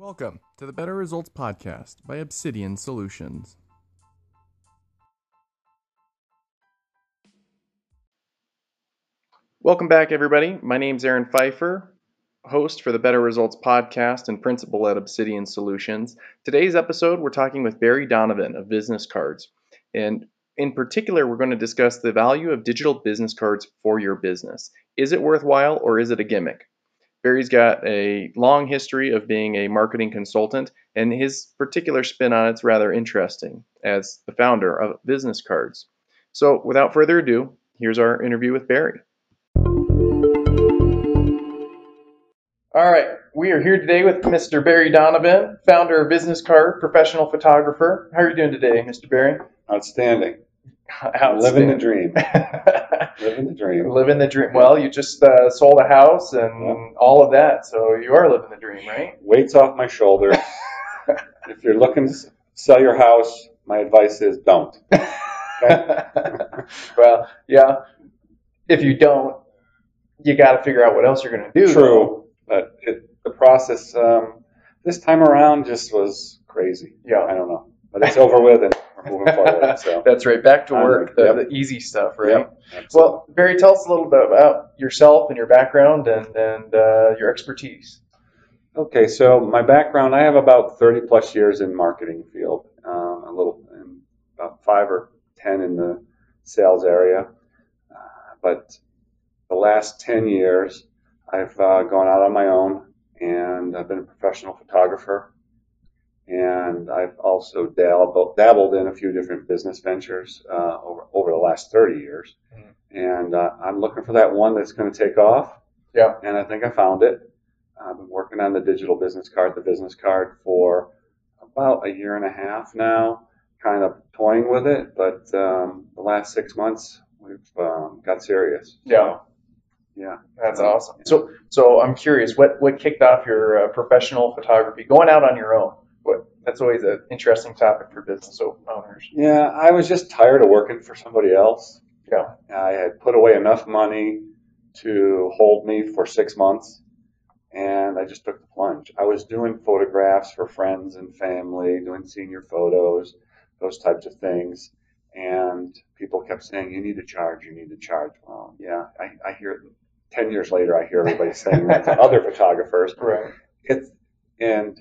Welcome to the Better Results Podcast by Obsidian Solutions. Welcome back, everybody. My name is Aaron Pfeiffer, host for the Better Results Podcast and principal at Obsidian Solutions. Today's episode, we're talking with Barry Donovan of Visness Cards. And in particular, we're going to discuss the value of digital business cards for your business. Is it worthwhile or is it a gimmick? Barry's got a long history of being a marketing consultant, and his particular spin on it's rather interesting as the founder of Visness Cards. So, without further ado, here's our interview with Barry. All right, we are here today with Mr. Barry Donovan, founder of Visness Card, professional photographer. How are you doing today, Mr. Barry? Outstanding. Living the dream. Living the dream. living the dream. Well, you just uh, sold a house and Yeah. all of that, so you are living the dream, right? Weights off my shoulders. if you're looking to sell your house, my advice is don't. well, yeah. If you don't, you got to figure out what else you're going to do. True, but it, the process um, this time around just was crazy. Yeah. I don't know, but it's over with and moving forward. So, That's right. Back to work, the, Yep. the easy stuff, right? Yep, Well, Barry, tell us a little bit about yourself and your background and, and uh, your expertise. Okay, so my background, I have about 30 plus years in marketing field, um, a little, about five or 10 in the sales area. Uh, but the last 10 years, I've uh, gone out on my own and I've been a professional photographer. And I've also dabbled, dabbled in a few different business ventures uh, over, over the last 30 years. Mhm. And uh, I'm looking for that one that's going to take off. Yeah. And I think I found it. I've been working on the digital business card, the business card, for about a year and a half now, kind of toying with it. But um, the last six months, we've um, got serious. Yeah. Yeah. That's awesome. So, so I'm curious, what what kicked off your uh, professional photography? Going out on your own. That's always an interesting topic for business owners. Yeah, I was just tired of working for somebody else. Yeah. I had put away enough money to hold me for six months, and I just took the plunge. I was doing photographs for friends and family, doing senior photos, those types of things, and people kept saying, "You need to charge. You need to charge." Well, yeah, I, I hear. Ten years later, I hear everybody saying that to other photographers. Right. It's and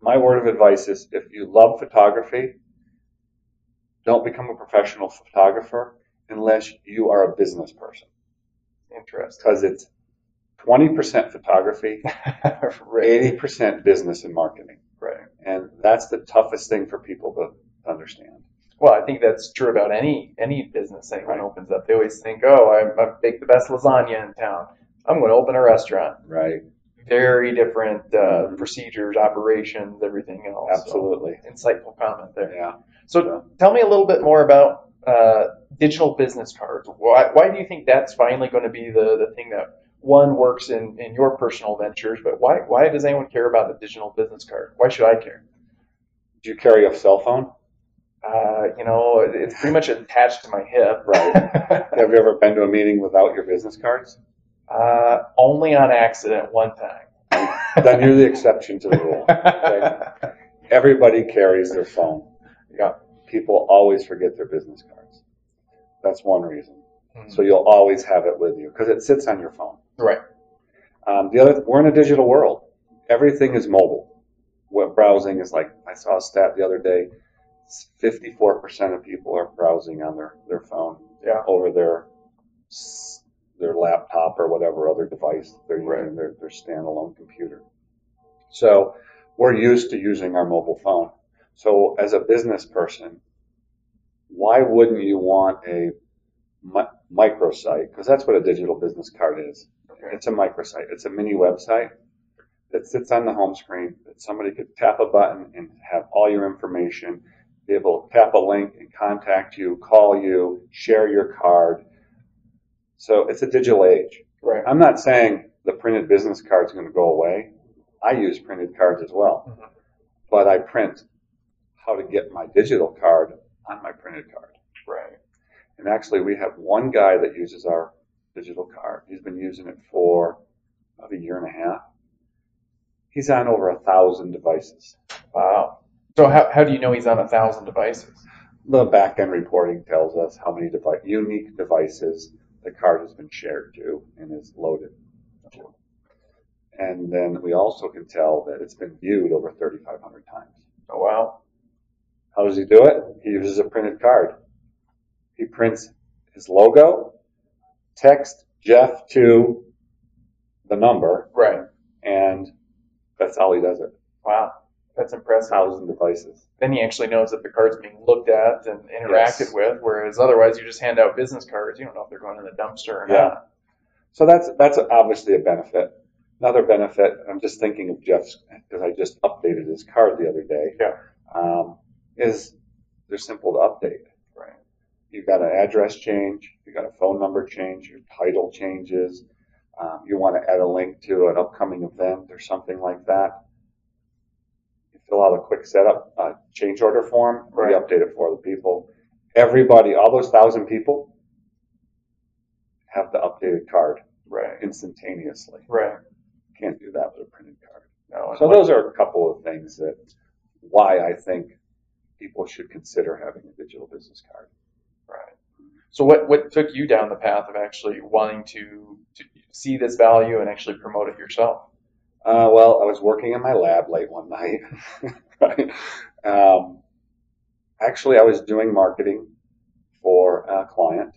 my word of advice is if you love photography, don't become a professional photographer unless you are a business person Interesting. because it's 20% photography, right. 80% business and marketing. Right. And that's the toughest thing for people to understand. Well, I think that's true about any any business anyone Right. opens up. They always think, "Oh, I, I bake the best lasagna in town. I'm going to open a restaurant." Right. Very different uh, procedures, operations, everything else. So, Absolutely. insightful comment there. Yeah. So, tell me a little bit more about uh, digital business cards. Why, why do you think that's finally going to be the, the thing that one works in, in your personal ventures? But why why does anyone care about a digital business card? Why should I care? Do you carry a cell phone? Uh, you know, it's pretty much attached to my hip. Right. Have you ever been to a meeting without your business cards? Uh, only on accident one time. Then you're the exception to the rule. Everybody carries their phone. Yeah. People always forget their business cards. That's one reason. Mhm. So you'll always have it with you because it sits on your phone. Right. Um, the other, we're in a digital world. Everything is mobile. Web browsing is like I saw a stat the other day. 54% of people are browsing on their, their phone Yeah. over their their laptop or whatever other device they're Right. using, their, their standalone computer. So we're used to using our mobile phone. So as a business person, why wouldn't you want a mi- microsite? Because that's what a digital business card is. Okay. It's a microsite. It's a mini website that sits on the home screen that somebody could tap a button and have all your information, be able to tap a link and contact you, call you, share your card. So it's a digital age. Right. I'm not saying the printed business card is going to go away. I use printed cards as well, Mhm. but I print how to get my digital card on my printed card. Right. And actually, we have one guy that uses our digital card. He's been using it for about a year and a half. He's on over a thousand devices. Wow. So how, how do you know he's on a thousand devices? The back end reporting tells us how many devi- unique devices the card has been shared to and is loaded to. And then we also can tell that it's been viewed over 3,500 times. Oh wow. How does he do it? He uses a printed card. He prints his logo, text Jeff to the number, Right. and that's how he does it. Wow. That's impressive. Thousand devices. Then he actually knows that the card's being looked at and interacted Yes. with, whereas otherwise you just hand out business cards. You don't know if they're going in the dumpster or Yeah. not. So that's that's obviously a benefit. Another benefit, I'm just thinking of Jeff's because I just updated his card the other day. Yeah. Um, is they're simple to update. Right. You've got an address change, you've got a phone number change, your title changes. Um, you want to add a link to an upcoming event or something like that. Fill out a quick setup uh, change order form. Right. We update it for the people. Everybody, all those thousand people, have the updated card Right. instantaneously. Right. Can't do that with a printed card. No. So those are a couple of things that why I think people should consider having a digital business card. Right. So what what took you down the path of actually wanting to, to see this value and actually promote it yourself? Uh, well, I was working in my lab late one night. right? um, actually, I was doing marketing for a client,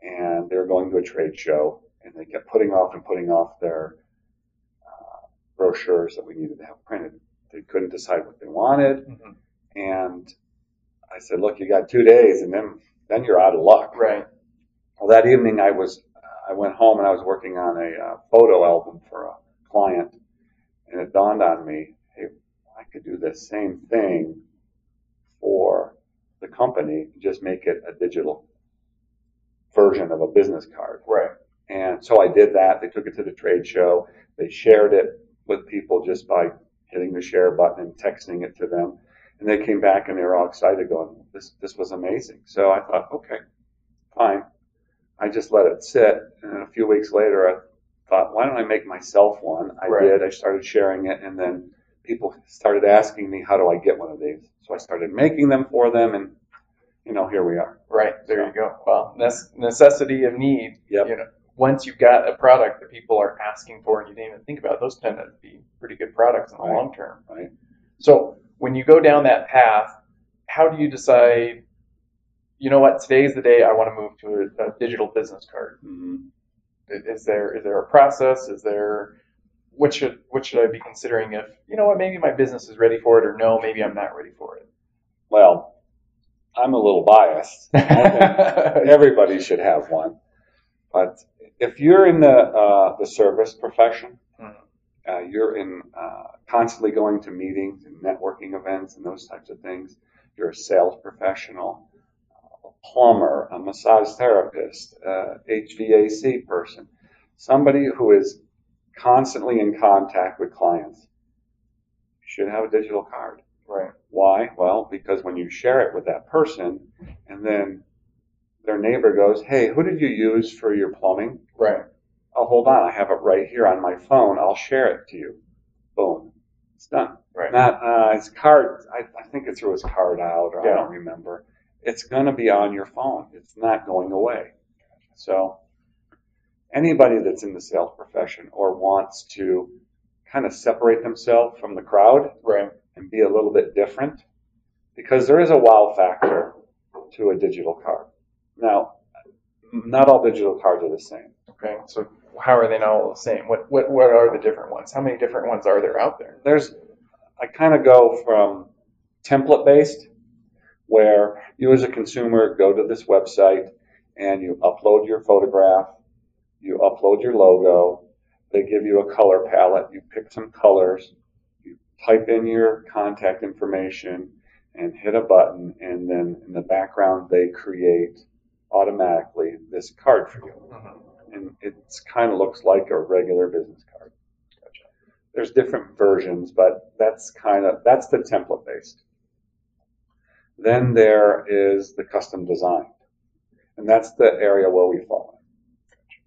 and they were going to a trade show, and they kept putting off and putting off their uh, brochures that we needed to have printed. They couldn't decide what they wanted, Mhm. and I said, "Look, you got two days, and then then you're out of luck." Right. Well, that evening I was, I went home and I was working on a uh, photo album for a client, and it dawned on me, hey, I could do the same thing for the company, just make it a digital version of a business card. Right. And so I did that. They took it to the trade show. They shared it with people just by hitting the share button and texting it to them. And they came back and they were all excited, going, "This this was amazing." So I thought, okay, fine. I just let it sit, and a few weeks later, I thought, why don't I make myself one? I Right. did. I started sharing it, and then people started asking me, how do I get one of these? So I started making them for them, and you know, here we are. Right. There you go. Well, nece- necessity of need. Yep. You know, once you've got a product that people are asking for and you didn't even think about, it, those tend to be pretty good products in the Right. long term. Right. So when you go down that path, how do you decide? You know what? Today's the day I want to move to a, a digital business card. hmm Is there is there a process? Is there what should what should I be considering if you know what maybe my business is ready for it or no maybe I'm not ready for it. Well, I'm a little biased. Everybody should have one. But if you're in the uh, the service profession, Mhm. uh, you're in uh, constantly going to meetings and networking events and those types of things. You're a sales professional, plumber, a massage therapist, uh, HVAC person, somebody who is constantly in contact with clients. Should have a digital card. right. Why? Well, because when you share it with that person and then their neighbor goes, Hey, who did you use for your plumbing? Right. Oh, hold on. I have it right here on my phone. I'll share it to you. Boom. It's done. Right. Not, uh, his card, I, I think it threw his card out or Yeah. I don't remember. It's going to be on your phone. It's not going away. So anybody that's in the sales profession or wants to kind of separate themselves from the crowd, Right. and be a little bit different because there is a wow factor to a digital card. Now, not all digital cards are the same. Okay. So how are they not all the same? What what what are the different ones? How many different ones are there out there? There's, I kind of go from template based, where you as a consumer go to this website and you upload your photograph, you upload your logo, they give you a color palette, you pick some colors, you type in your contact information and hit a button, and then in the background they create automatically this card for you. Mhm. And it kind of looks like a regular business card. There's different versions, but that's kind of that's the template based. Then there is the custom design, and that's the area where we fall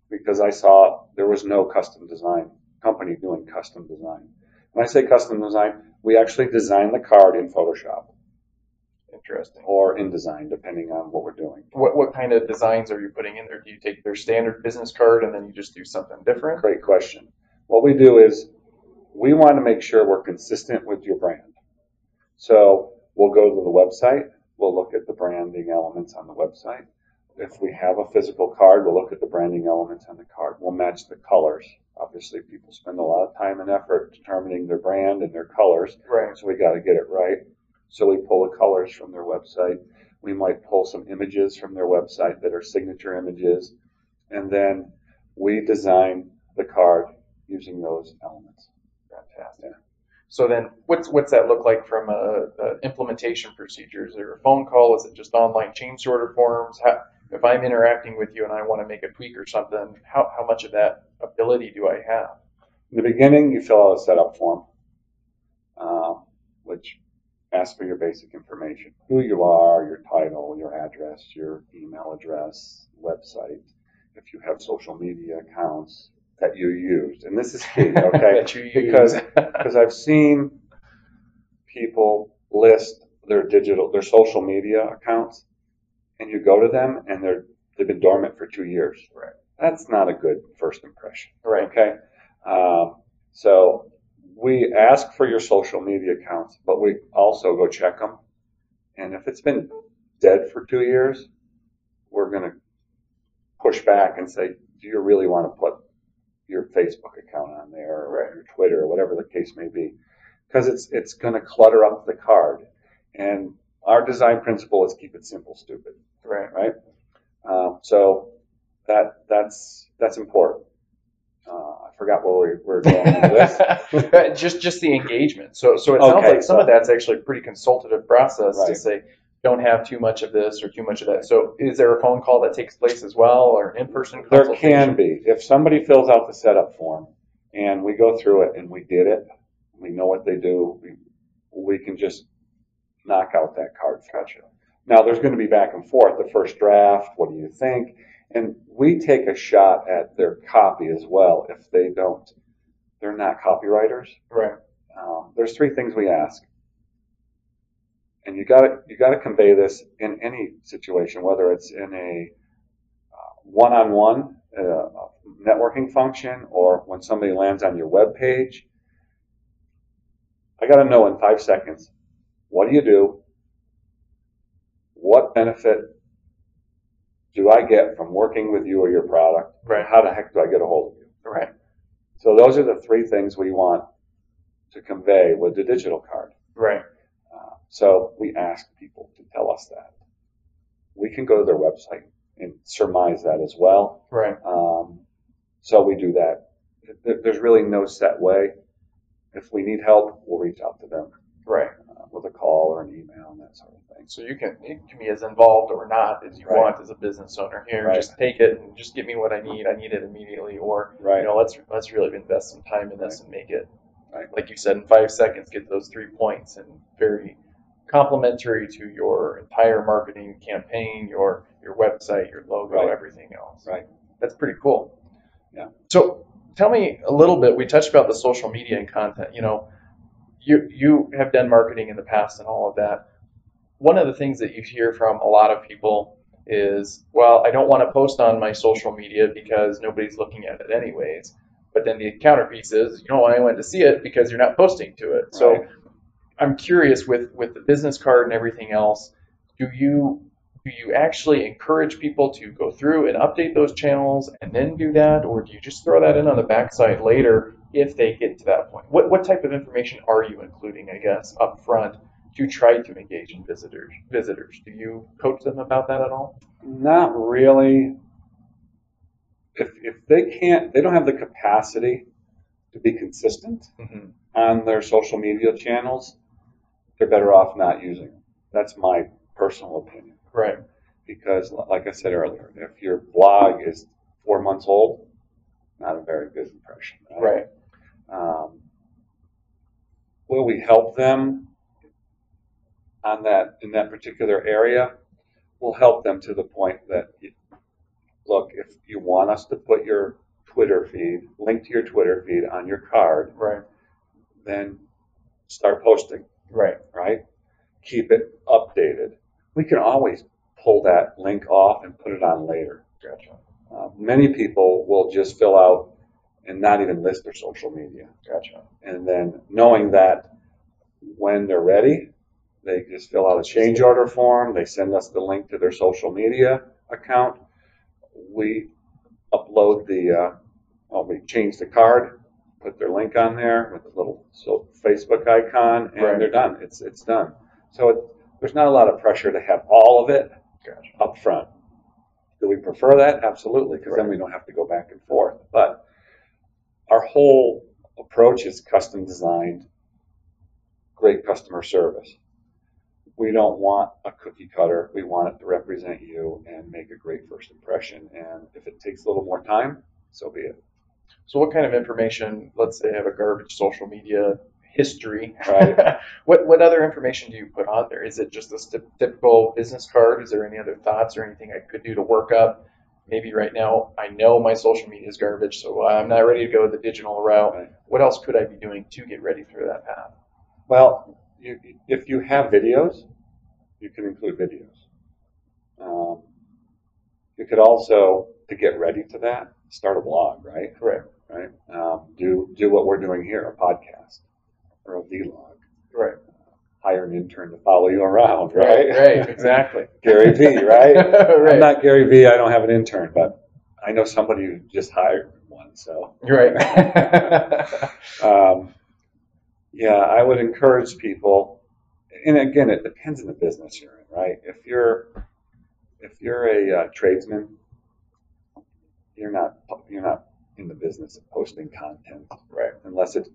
in. Because I saw there was no custom design company doing custom design. When I say custom design, we actually design the card in Photoshop Interesting. or InDesign, depending on what we're doing. What what kind of designs are you putting in there? Do you take their standard business card and then you just do something different? Great question. What we do is we want to make sure we're consistent with your brand. So we'll go to the website, we'll look at the branding elements on the website. If we have a physical card, we'll look at the branding elements on the card. We'll match the colors. Obviously, people spend a lot of time and effort determining their brand and their colors, Right. so we got to get it right. So we pull the colors from their website. We might pull some images from their website that are signature images, and then we design the card using those elements. Fantastic. So then, what's what's that look like from a, a implementation procedure? Is there a phone call? Is it just online change order forms? How, if I'm interacting with you and I want to make a tweak or something, how, how much of that ability do I have? In the beginning, you fill out a setup form, uh, which asks for your basic information who you are, your title, your address, your email address, website, if you have social media accounts that you used. And this is key, okay? that you because because I've seen people list their digital, their social media accounts, and you go to them and they're they've been dormant for two years. Right. That's not a good first impression. right. Okay. Um, so we ask for your social media accounts, but we also go check them. And if it's been dead for two years, we're going to push back and say, do you really want to put your Facebook account on there or your Twitter or whatever the case may be? Because it's, it's going to clutter up the card. And our design principle is keep it simple, stupid Right. right? Um, so that that's that's important. Uh, I forgot where we were going with this. just just the engagement. So so it sounds Okay, like some so- of that's actually a pretty consultative process to say don't have too much of this or too much of that. So is there a phone call that takes place as well or an in-person There consultation? can be if somebody fills out the setup form and we go through it and we did it, we know what they do. We we can just knock out that card. Gotcha. Now there's going to be back and forth. The first draft. What do you think? And we take a shot at their copy as well if they don't. They're not copywriters. Right. um, there's three things we ask, and you got to you got to convey this in any situation, whether it's in a uh, one-on-one uh, networking function or when somebody lands on your web page. I got to know in five seconds what do you do, what benefit do I get from working with you or your product, Right. how the heck do I get a hold of you? Right. So those are the three things we want to convey with the digital card. Right. So we ask people to tell us that. We can go to their website and surmise that as well. Right. Um, so we do that. There's really no set way. If we need help, we'll reach out to them Right. uh, with a call or an email and that sort of thing. So you can you can be as involved or not as you Right. want as a business owner. Here, Right. just take it and just give me what I need. I need it immediately, or Right. you know, let's let's really invest some time in this and make it, Right. like you said, in five seconds, get those three points and very complementary to your entire marketing campaign, your your website, your logo, Right. everything else. Right. That's pretty cool. Yeah. So tell me a little bit. We touched about the social media and content. You know, you you have done marketing in the past and all of that. One of the things that you hear from a lot of people is, well, I don't want to post on my social media because nobody's looking at it anyways. But then the counterpiece is, you don't want anyone to see it because you're not posting to it. So Right. I'm curious with with the business card and everything else, do you do you actually encourage people to go through and update those channels and then do that, or do you just throw that in on the backside later if they get to that point? What what type of information are you including, I guess, up front to try to engage in visitors visitors? Do you coach them about that at all? Not really. If, if they can't, they don't have the capacity to be consistent Mm-hmm. on their social media channels, they're better off not using them. That's my personal opinion. Right. Because, like I said earlier, if your blog is four months old, not a very good impression. Right. Um, will we help them on that in that particular area? We'll help them to the point that, you, look, if you want us to put your Twitter feed, link to your Twitter feed on your card, Right. then start posting, Right. right? Keep it updated. We can always pull that link off and put it on later. Gotcha. Uh, many people will just fill out and not even list their social media. Gotcha. And then knowing that when they're ready, they just fill out a change order form, they send us the link to their social media account. We upload the, uh, well, we change the card, put their link on there with a little so Facebook icon, and Right. they're done. It's, it's done. So it, there's not a lot of pressure to have all of it Gotcha. up front. Do we prefer that? Absolutely, because then we don't have to go back and forth. But our whole approach is custom designed, great customer service. We don't want a cookie cutter. We want it to represent you and make a great first impression. And if it takes a little more time, so be it. So, what kind of information? Let's say I have a garbage social media history. Right. what what other information do you put on there? Is it just a typical business card? Is there any other thoughts or anything I could do to work up? Maybe right now I know my social media is garbage, so I'm not ready to go the digital route. Right. What else could I be doing to get ready for that path? Well, you, if you have videos, you can include videos. Um, you could also, to get ready to that, start a blog, right? Correct. Right. Um, do do what we're doing here, a podcast or a vlog. Right. Hire an intern to follow you around, right? Right. Exactly. Gary Vee, right? right. I'm not Gary Vee. I don't have an intern, but I know somebody who just hired one. So, right. um, yeah, I would encourage people. And again, it depends on the business you're in, right? If you're if you're a uh, tradesman, you're not you're not in the business of posting content, right. unless it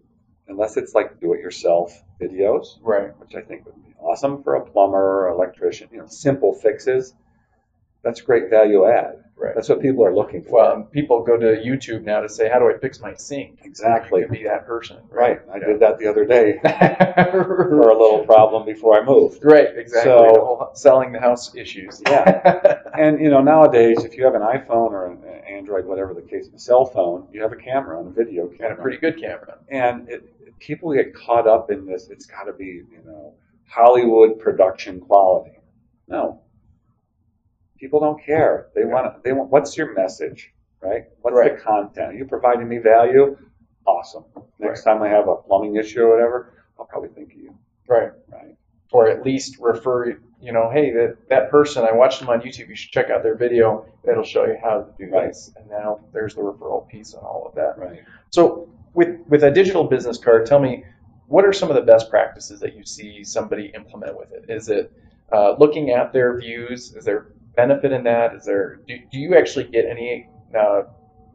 unless it's like do-it-yourself videos, Right. which I think would be awesome for a plumber or electrician. You know, simple fixes. That's great value add. Right. That's what people are looking for. Well, people go to YouTube now to say, "How do I fix my sink?" exactly. Be that person. Right. I Yeah. did that the other day for a little problem before I moved. Right, exactly. So- the whole selling the house issues. Yeah. And you know, nowadays, if you have an iPhone or an Android, whatever the case, a cell phone, you have a camera and a video and a camera. pretty good camera. and it, people get caught up in this. It's got to be, you know, Hollywood production quality. No, people don't care. They want. They want. What's your message, right? What's Right. the content? Are you providing me value? Awesome. Next time I have a plumbing issue or whatever, I'll probably think of you, Right. right? Or at least refer, you know, hey, that, that person, I watched them on YouTube. You should check out their video. It'll show you how to do Right. this. And now there's the referral piece and all of that. Right. So with with a digital business card, tell me what are some of the best practices that you see somebody implement with it? Is it uh, looking at their views? Is there benefit in that? Is there do, do you actually get any uh,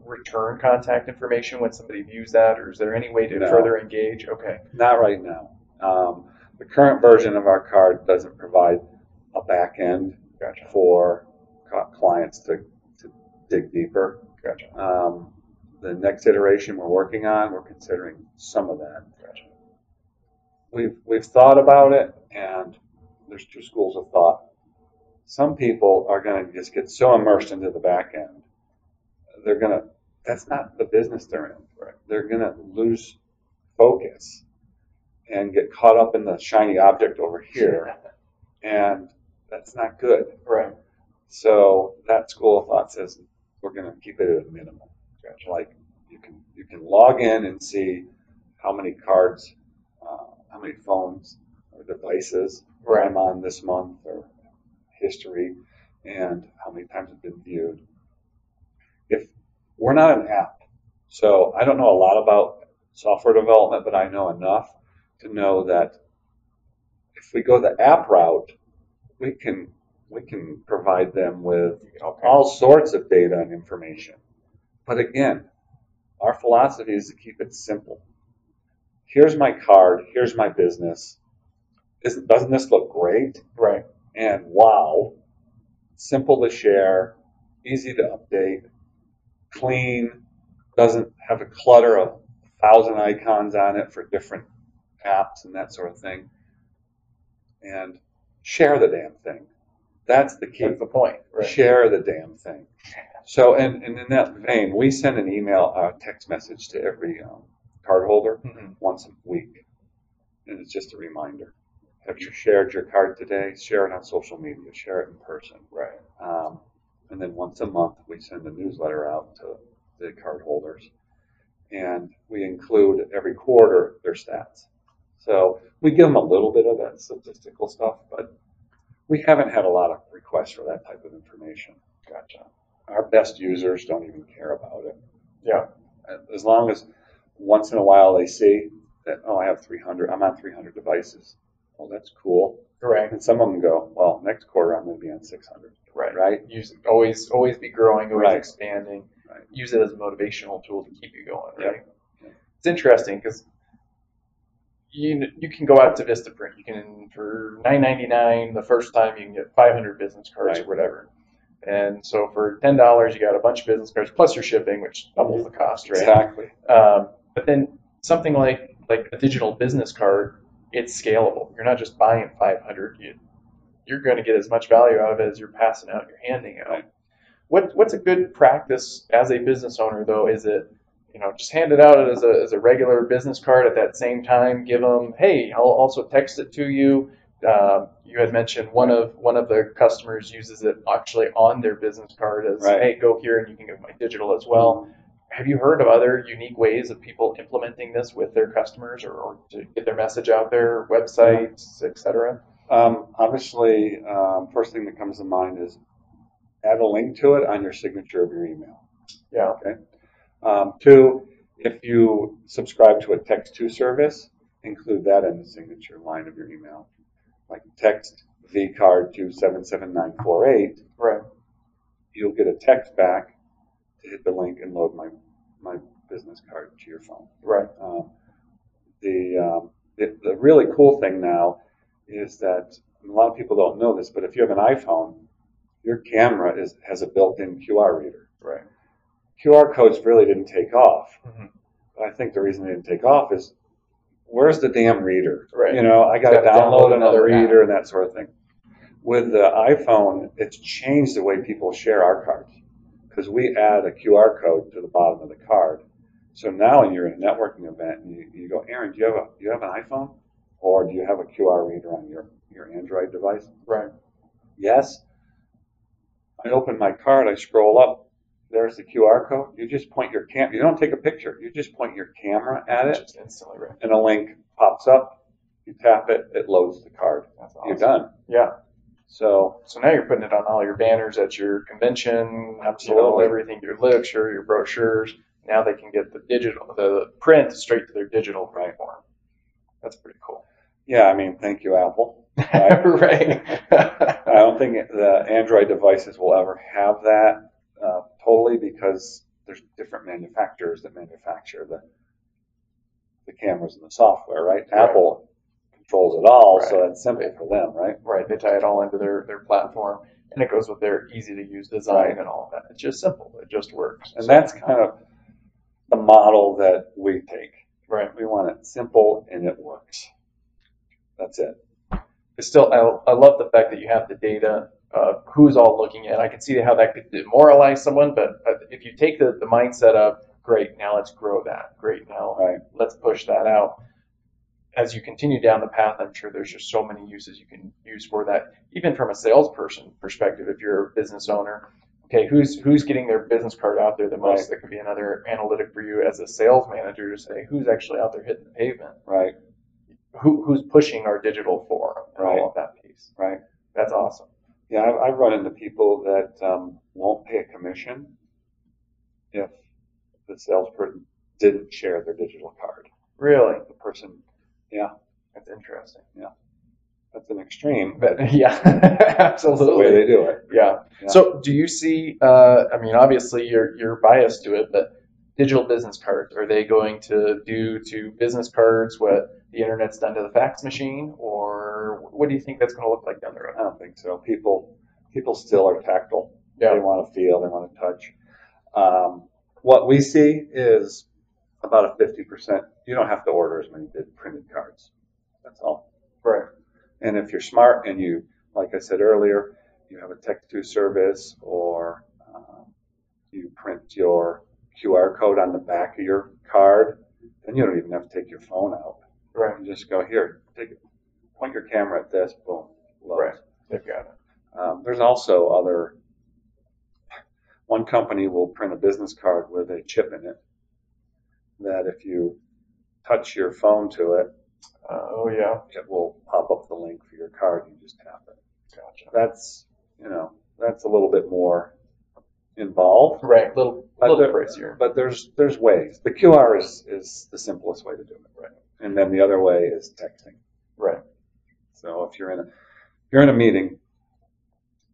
return contact information when somebody views that, or is there any way to No. further engage? Okay, Not right now. Um, the current version of our card doesn't provide a back end gotcha, for clients to, to dig deeper. gotcha, Um, the next iteration we're working on, we're considering some of that. gotcha. We've we've thought about it, and there's two schools of thought. Some people are going to just get so immersed into the back end, they're going to. That's not the business they're in. Right. They're going to lose focus and get caught up in the shiny object over here, and that's not good. Right, So that school of thought says we're going to keep it at a minimum. gotcha. Like you can you can log in and see how many cards, uh, how many phones or devices Right. I'm on this month or history, and how many times it's been viewed. If we're not an app, so I don't know a lot about software development, but I know enough to know that if we go the app route, we can we can provide them with Okay. all sorts of data and information. But again, our philosophy is to keep it simple. Here's my card, here's my business. Isn't, doesn't this look great? Right, And wow, simple to share, easy to update, clean, doesn't have a clutter of a thousand icons on it for different apps and that sort of thing. And share the damn thing. That's the key that's the point. Right. share the damn thing. So, and, and in that vein, we send an email, a text message to every um, cardholder Mhm. once a week. And it's just a reminder. Have you shared your card today? Share it on social media, share it in person. Right. Um, and then once a month, we send a newsletter out to the cardholders. And we include every quarter their stats. So we give them a little bit of that statistical stuff, but we haven't had a lot of requests for that type of information. Gotcha. Our best users don't even care about it. Yeah. As long as once in a while they see that, oh, I have 300, I'm on 300 devices. Well, that's cool. Right. And some of them go, well, next quarter I'm going to be on 600, Right. right? Use always always be growing, always Right. expanding. Right. Use it as a motivational tool to keep you going. Yeah. Right. It's interesting because you you can go out to Vistaprint. You can for nine ninety nine the first time you can get five hundred business cards Right. or whatever. And so for ten dollars you got a bunch of business cards plus your shipping, which doubles the cost, right? Exactly. Um, but then something like like a digital business card, it's scalable. You're not just buying 500. You, you're going to get as much value out of it as you're passing out, you're handing out. Right. What what's a good practice as a business owner though? Is it you know just hand it out as a as a regular business card at that same time? Give them hey, I'll also text it to you. Um, you had mentioned one of one of the customers uses it actually on their business card as Right. hey, go here and you can get my digital as well have you heard of other unique ways of people implementing this with their customers or, or to get their message out there, websites, etc.? Um, obviously, um, first thing that comes to mind is add a link to it on your signature of your email. Yeah. Okay. Um, two, if you subscribe to a text to service, include that in the signature line of your email. Like text vcard to 77948, Right. you'll get a text back to hit the link and load my, my business card to your phone. Right. Um, the, um, the the really cool thing now is that a lot of people don't know this, but if you have an iPhone, your camera is has a built-in QR reader. Right. QR codes really didn't take off. Mhm. But I think the reason they didn't take off is where's the damn reader? Right. You know, I got to download download another another reader and that sort of thing. With the iPhone, it's changed the way people share our cards because we add a QR code to the bottom of the card. So now when you're in a networking event and you, you go, Aaron, do you have a do you have an iPhone or do you have a QR reader on your, your Android device? Right. Yes. I open my card, I scroll up, there's the QR code. You just point your cam you don't take a picture, you just point your camera at it Just instantly. Right. and a link pops up, you tap it, it loads the card. That's awesome. You're done. Yeah. So So now you're putting it on all your banners at your convention, Absolutely. everything, your literature, your brochures. Now they can get the digital, the print straight to their digital Right. form. That's pretty cool. yeah, I mean, thank you, Apple. Right. right. I don't think the Android devices will ever have that uh, totally because there's different manufacturers that manufacture the the cameras and the software, right? Right. Apple controls it all, so Right. that's simple for them, right? Right, they tie it all into their, their platform, and it goes with their easy to use design Right. and all of that. It's just simple. It just works. And So- that's kind of the model that we take. right. We want it simple and it works. That's it. But still, I, I love the fact that you have the data of who's all looking at. I can see how that could demoralize someone, but if you take the, the mindset of great, now let's grow that. Great, now Right. let's push that out. As you continue down the path, I'm sure there's just so many uses you can use for that. Even from a salesperson perspective, if you're a business owner, okay, who's who's getting their business card out there the most? Right. That could be another analytic for you as a sales manager to say who's actually out there hitting the pavement, Right. who who's pushing our digital for and Right. all of that piece. Right. That's awesome. Yeah, I've, I've run into people that um, won't pay a commission if the salesperson didn't share their digital card. Really, The person, that's interesting. Yeah. That's an extreme, But yeah, that's the way absolutely. they do it. Yeah. Yeah. So, do you see? Uh, I mean, obviously, you're you're biased to it, but digital business cards are they going to do to business cards what the internet's done to the fax machine, or what do you think that's going to look like down the road? I don't think so. People, people still are tactile. Yeah. They want to feel. They want to touch. Um, what we see is about a fifty percent. You don't have to order as many printed cards. That's all. Right. And if you're smart and you, like I said earlier, you have a text-to service or um, you print your QR code on the back of your card then you don't even have to take your phone out. Right. You just go here, take it, point your camera at this, boom, loads. Right. They've got it. Um, there's also other. One company will print a business card with a chip in it that if you touch your phone to it, Uh, oh yeah. it will pop up the link for your card. You just tap it. Gotcha. That's you know that's a little bit more involved, Right. Little But little there- pricier. but there's there's ways. The QR is is the simplest way to do it, Right. And then the other way is texting. Right. So if you're in a if you're in a meeting,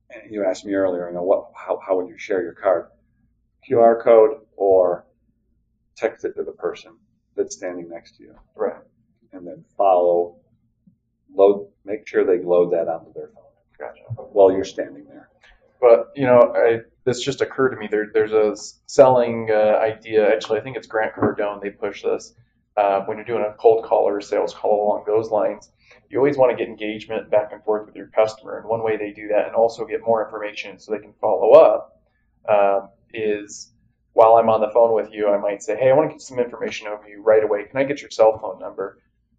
and you asked me earlier, you know, what how how would you share your card? QR code or text it to the person that's standing next to you, Right. and then follow, load, make sure they load that onto their phone Gotcha. while you're standing there. But you know, I, this just occurred to me. There, there's a selling uh, idea. Actually, I think it's Grant Cardone. They push this uh, when you're doing a cold call or a sales call along those lines. You always want to get engagement back and forth with your customer, and one way they do that, and also get more information so they can follow up, um, is while I'm on the phone with you, I might say, "Hey, I want to get some information over you right away. Can I get your cell phone number?"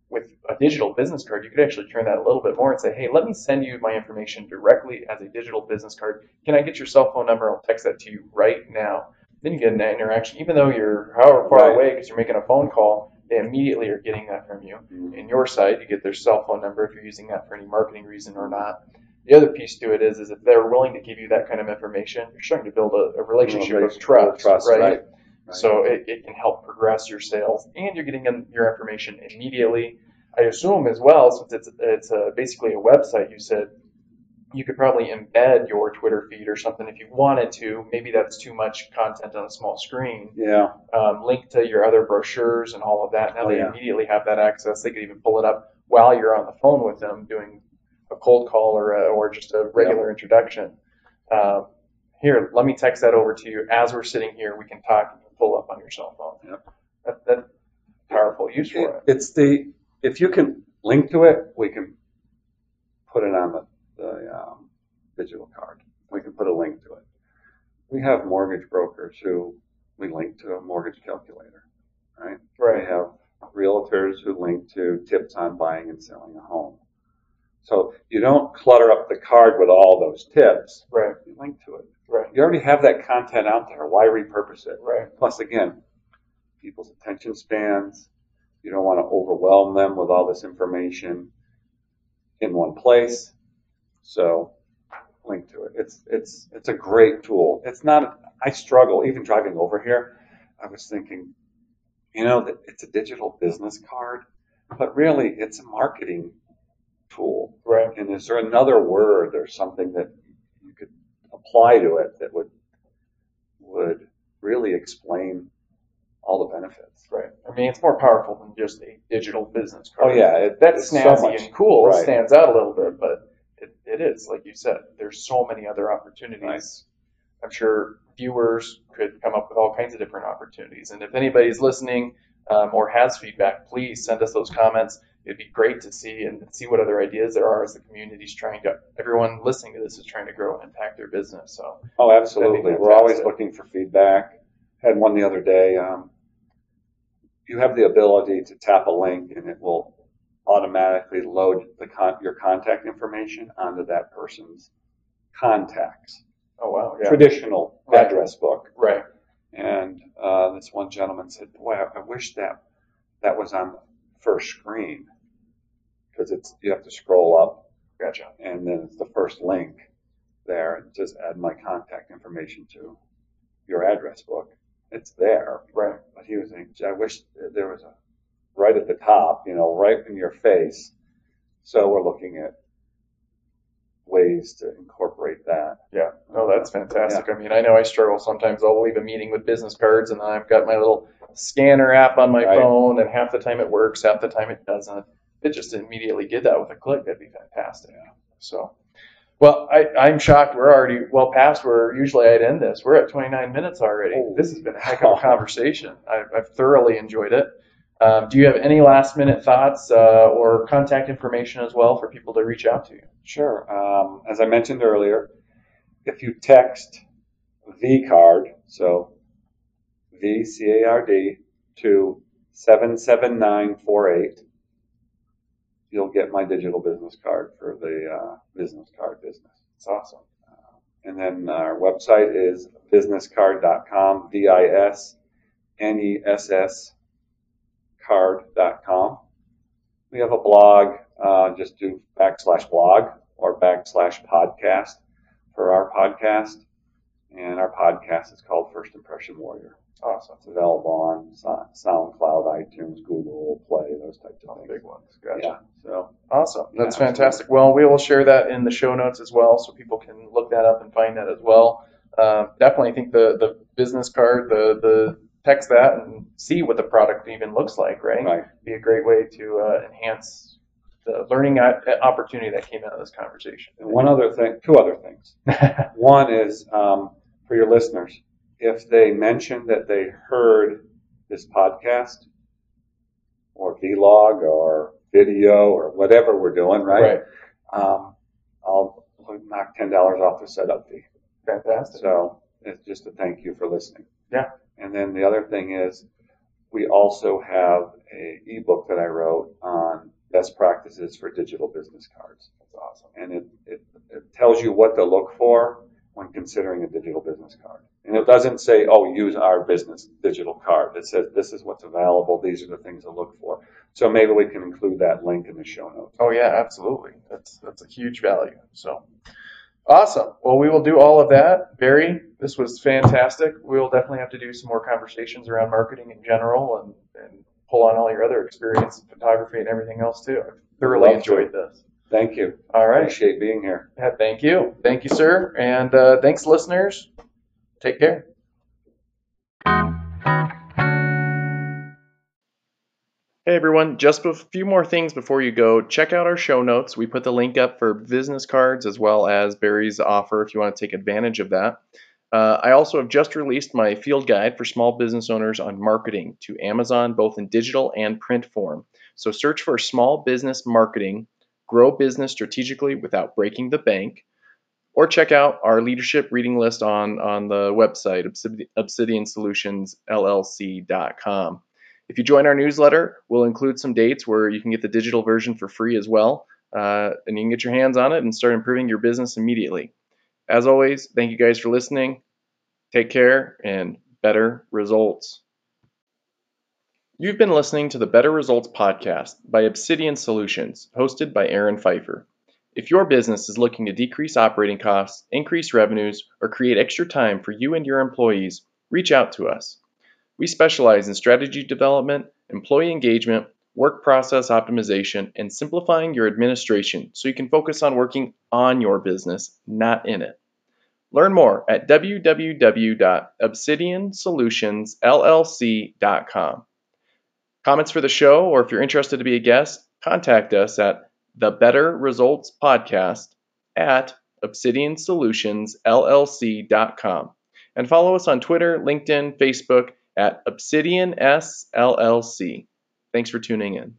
With a digital business card, you could actually turn that a little bit more and say, "Hey, let me send you my information directly as a digital business card. Can I get your cell phone number? I'll text that to you right now." Then you get an interaction, even though you're however far Right. away because you're making a phone call. They immediately are getting that from you. Mm-hmm. In your site, you get their cell phone number if you're using that for any marketing reason or not. The other piece to it is, is if they're willing to give you that kind of information, you're starting to build a, a relationship of trust, trust, right? right. So it, it can help progress your sales, and you're getting in your information immediately. I assume as well, since it's it's uh basically a website. You said you could probably embed your Twitter feed or something if you wanted to. Maybe that's too much content on a small screen. Yeah. Um, link to your other brochures and all of that. Now Oh, they yeah. immediately have that access. They could even pull it up while you're on the phone with them doing a cold call or a, or just a regular introduction. Um, here, let me text that over to you as we're sitting here. We can talk. You can pull up on your cell phone. Yep. That, that powerful use for it. It's the if you can link to it, we can put it on the, the um, digital card. We can put a link to it. We have mortgage brokers who we link to a mortgage calculator, right? We have realtors who link to tips on buying and selling a home. So you don't clutter up the card with all those tips. Right. You link to it. Right. You already have that content out there. Why repurpose it? Right. Plus, again, people's attention spans. You don't want to overwhelm them with all this information in one place. So, link to it. It's it's it's a great tool. It's not. I struggle even driving over here. I was thinking, you know, that it's a digital business card, but really it's a marketing tool. Right. And is there another word or something that you could apply to it that would would really explain all the benefits? Right. I mean, it's more powerful than just a digital business Oh yeah, it, That's it's so much. and cool. It Right. stands out a little bit, but it, it is, like you said, there's so many other opportunities. I'm sure viewers could come up with all kinds of different opportunities. And if anybody's listening um, or has feedback, please send us those comments. It'd be great to see and see what other ideas there are as the community's trying to, everyone listening to this is trying to grow and impact their business. So, Oh, absolutely. We're always looking for feedback. Had one the other day. Um, you have the ability to tap a link and it will automatically load the con- your contact information onto that person's contacts. oh wow, yeah. Traditional Right. address book. Right. And uh, this one gentleman said, "Boy, I, I wish that that was on the first screen because it's you have to scroll up Gotcha. and then it's the first link there and just add my contact information to your address book. It's there, Right. but he was saying, I wish there was a right at the top, you know, right in your face. So we're looking at ways to incorporate that. Yeah, no, that's fantastic. I mean, I know I struggle sometimes. I'll leave a meeting with business cards, and then I've got my little scanner app on my Right. phone, and half the time it works, half the time it doesn't. It just immediately did that with a click. That'd be fantastic. So, well, I, I'm shocked. We're already well past where usually I'd end this. We're at 29 minutes already. Holy this has been a heck of a conversation. I've, I've thoroughly enjoyed it. Um, do you have any last minute thoughts uh, or contact information as well for people to reach out to you? Sure. Um, as I mentioned earlier, if you text the card, so V C A R D to 77948. You'll get my digital business card for the uh, business card business. It's awesome. And then our website is visnesscard.com, V I S N E S S card.com. We have a blog, uh, just do backslash blog or backslash podcast for our podcast. And our podcast is called First Impression Warrior. Awesome. It's available on Sou- SoundCloud, iTunes, Google Play, those types of things. Big ones. Gotcha. Yeah. So Awesome. That's Yeah, fantastic. Well, we will share that in the show notes as well, so people can look that up and find that as well. Um, definitely think the the business card, the the text that and see what the product even looks like, right? right. Be a great way to uh, enhance the learning opportunity that came out of this conversation. And one other thing, two other things. One is um, for your listeners, if they mention that they heard this podcast or vlog or video or whatever we're doing, right? Um, I'll knock ten dollars off the setup fee. Fantastic. So it's just a thank you for listening. Yeah. And then the other thing is, we also have a ebook that I wrote on best practices for digital business cards That's awesome. and it, it, it tells you what to look for when considering a digital business card. And it doesn't say, oh, use our business digital card. It says this is what's available, these are the things to look for. So maybe we can include that link in the show notes. Oh yeah, absolutely. That's that's a huge value. So awesome. Well, we will do all of that. Barry, this was fantastic. We'll definitely have to do some more conversations around marketing in general and, and pull on all your other experience in photography and everything else too. I thoroughly Love to. enjoyed this. Thank you. All right. Appreciate being here. Yeah, thank you. Thank you, sir. And uh, thanks, listeners. Take care. Hey everyone, just a few more things before you go. Check out our show notes. We put the link up for business cards as well as Barry's offer if you want to take advantage of that. Uh, I also have just released my field guide for small business owners on marketing to Amazon, both in digital and print form. So search for small business marketing, grow business strategically without breaking the bank, or check out our leadership reading list on, on the website, Obsidian- obsidiansolutions.llc.com. If you join our newsletter, we'll include some dates where you can get the digital version for free as well, uh, and you can get your hands on it and start improving your business immediately. As always, thank you guys for listening. Take care and better results. You've been listening to the Better Results podcast by Obsidian Solutions, hosted by Aaron Pfeiffer. If your business is looking to decrease operating costs, increase revenues, or create extra time for you and your employees, reach out to us. We specialize in strategy development, employee engagement, work process optimization, and simplifying your administration so you can focus on working on your business, not in it. Learn more at www.obsidiansolutionsllc.com. Comments for the show, or if you're interested to be a guest, contact us at the Better Results Podcast at obsidiansolutionsllc.com and follow us on Twitter, LinkedIn, Facebook at Obsidian SLLC. Thanks for tuning in.